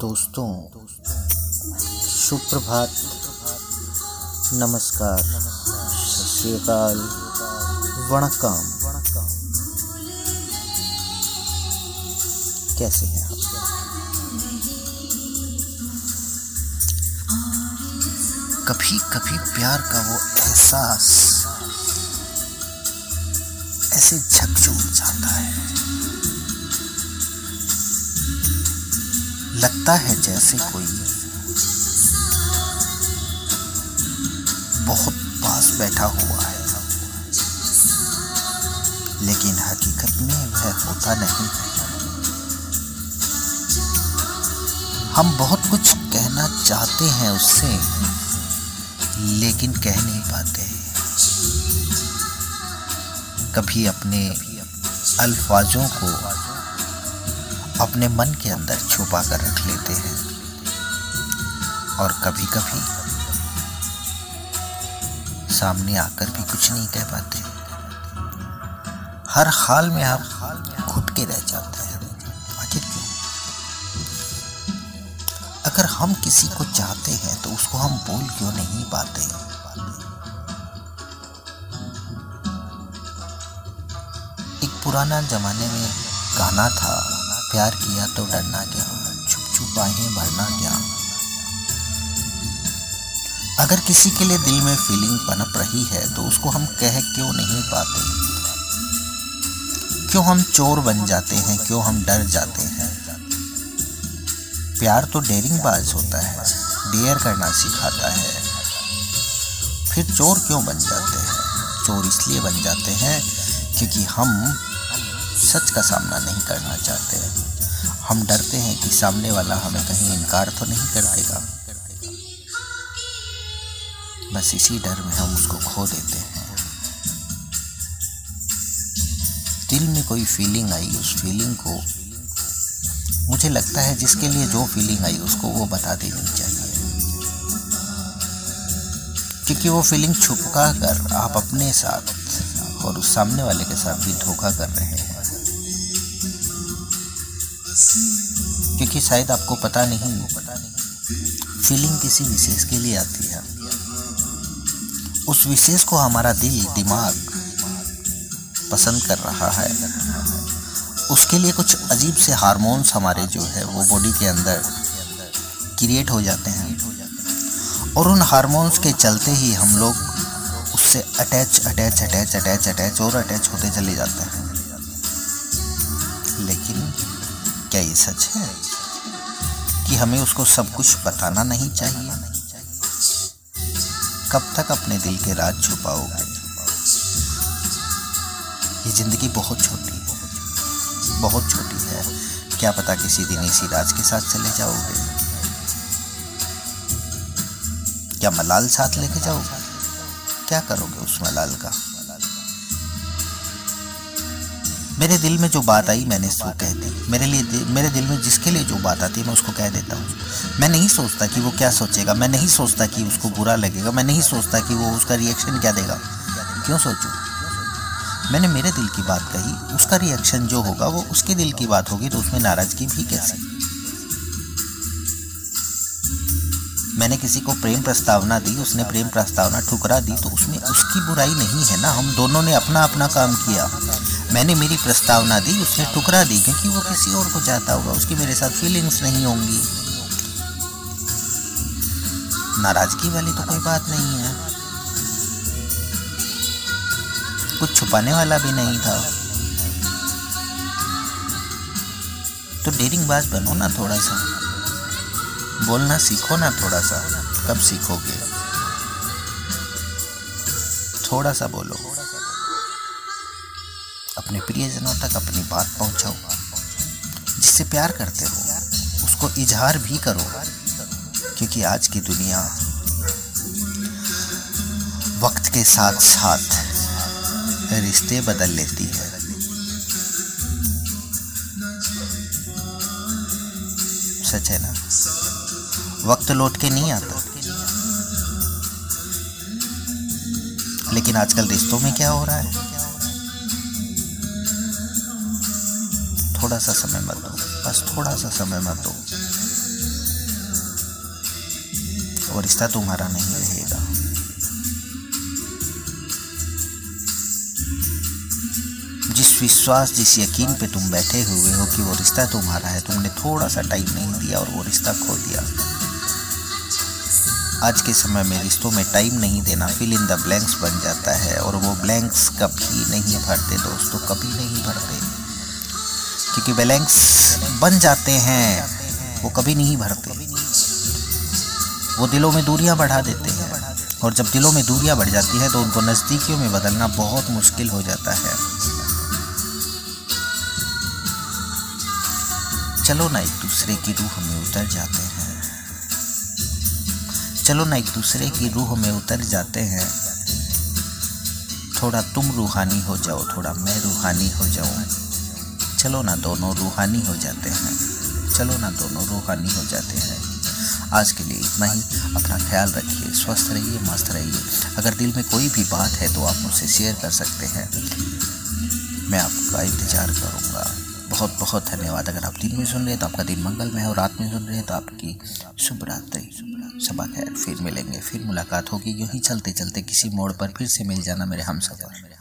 दोस्तों, सुप्रभात। नमस्कार। सत श्री वणकम कैसे हैं आप? कभी कभी प्यार का वो एहसास, ऐसे झकझोर जाता है। लगता है जैसे कोई बहुत पास बैठा हुआ है। लेकिन हकीकत में वह होता नहीं। हम बहुत कुछ कहना चाहते हैं उससे, लेकिन कह नहीं पाते कभी अपने अल्फाजों को अपने मन के अंदर छुपा कर रख लेते हैं। और कभी कभी सामने आकर भी कुछ नहीं कह पाते। हर हाल में आप घुट के रह जाते हैं। आखिर क्यों? अगर हम किसी को चाहते हैं तो उसको हम बोल क्यों नहीं पाते? एक पुराना जमाने में गाना था। प्यार किया तो डरना क्या? छुप छुप भरना क्या? अगर किसी के लिए दिल में फीलिंग पनप रही है तो उसको हम कह क्यों नहीं पाते? क्यों हम चोर बन जाते हैं? क्यों हम डर जाते हैं? प्यार तो डेरिंग बाज होता है डेयर करना सिखाता है। फिर चोर क्यों बन जाते हैं? चोर इसलिए बन जाते हैं क्योंकि हम सच का सामना नहीं करना चाहते हैं। हम डरते हैं कि सामने वाला हमें कहीं इनकार तो नहीं कर देगा। बस इसी डर में हम उसको खो देते हैं। दिल में कोई फीलिंग आई, उस फीलिंग को मुझे लगता है जिसके लिए जो फीलिंग आई, उसको वो बता देनी चाहिए। क्योंकि वो फीलिंग छुपका कर आप अपने साथ और उस सामने वाले के साथ भी धोखा कर रहे हैं। क्योंकि शायद आपको पता नहीं हो पता नहीं फीलिंग किसी विशेष के लिए आती है। उस विशेष को हमारा दिल, दिमाग पसंद कर रहा है। उसके लिए कुछ अजीब से हार्मोन्स हमारे जो है, वो बॉडी के अंदर क्रिएट हो जाते हैं। और उन हार्मोन्स के चलते ही हम लोग उससे attach attach attach attach attach और अटैच होते चले जाते हैं। क्या ये सच है? कि हमें उसको सब कुछ बताना नहीं चाहिए? कब तक अपने दिल के राज छुपाओगे? ये ज़िंदगी बहुत छोटी है। बहुत छोटी है। क्या पता किसी दिन इसी राज के साथ चले जाओगे? क्या मलाल साथ लेके जाओगे? क्या करोगे उस मलाल का? मेरे दिल में जो बात आई, मैंने उसको कह दी। मेरे लिए मेरे दिल में जिसके लिए जो बात आती है, मैं उसको कह देता हूँ। मैं नहीं सोचता कि वो क्या सोचेगा, मैं नहीं सोचता कि उसको बुरा लगेगा, मैं नहीं सोचता कि वो उसका रिएक्शन क्या देगा। क्यों सोचूं? मैंने मेरे दिल की बात कही, उसका रिएक्शन जो होगा, वो उसके दिल की बात होगी तो उसमें नाराज़गी भी कैसे? मैंने किसी को प्रेम प्रस्तावना दी, उसने प्रेम प्रस्तावना ठुकरा दी तो उसमें उसकी बुराई नहीं है ना, हम दोनों ने अपना अपना काम किया। मैंने मेरी प्रस्तावना दी, उसने टुकरा दी, क्योंकि वो किसी और को चाहता होगा। उसकी मेरे साथ फीलिंग्स नहीं होंगी। नाराज़गी वाली तो कोई बात नहीं है। कुछ छुपाने वाला भी नहीं था। तो डेरिंग बाज बनो ना थोड़ा सा बोलना सीखो ना थोड़ा सा कब सीखोगे? थोड़ा सा बोलो। अपने प्रियजनों तक अपनी बात पहुंचाओ। जिससे प्यार करते हो, उसको इजहार भी करो। क्योंकि आज की दुनिया वक्त के साथ साथ रिश्ते बदल लेती है। सच है ना? वक्त लौट के नहीं आता। लेकिन आजकल रिश्तों में क्या हो रहा है? थोड़ा सा समय मत दो। बस थोड़ा सा समय मत दो। वो रिश्ता तुम्हारा नहीं रहेगा। जिस विश्वास, जिस यकीन पे तुम बैठे हुए हो कि वो रिश्ता तुम्हारा है, तुमने थोड़ा सा टाइम नहीं दिया और वो रिश्ता खो दिया। आज के समय में रिश्तों में टाइम नहीं देना फिल इन द ब्लैंक्स बन जाता है और वो ब्लैंक्स कभी नहीं भरते दोस्तों, कभी नहीं भरते। क्योंकि बैलेंस बन जाते हैं, वो कभी नहीं भरते। वो दिलों में दूरियाँ बढ़ा देते हैं और जब दिलों में दूरियाँ बढ़ जाती है तो उनको नज़दीकियों में बदलना बहुत मुश्किल हो जाता है। चलो ना एक दूसरे की रूह में उतर जाते हैं। चलो ना एक दूसरे की रूह में उतर जाते हैं। थोड़ा तुम रूहानी हो जाओ, थोड़ा मैं रूहानी हो जाऊँ। चलो ना दोनों रूहानी हो जाते हैं। चलो ना दोनों रूहानी हो जाते हैं। आज के लिए इतना ही। अपना ख्याल रखिए, स्वस्थ रहिए, मस्त रहिए। अगर दिल में कोई भी बात है तो आप मुझसे शेयर कर सकते हैं। मैं आपका इंतज़ार करूँगा। बहुत बहुत धन्यवाद। अगर आप दिन में सुन रहे हैं तो आपका दिन मंगल में है और रात में सुन रहे हैं तो आपकी शुभ रात्रि। सबा खैर। फिर मिलेंगे। फिर मुलाकात होगी। यूँ ही चलते चलते किसी मोड़ पर फिर से मिल जाना मेरे हम सफ़र।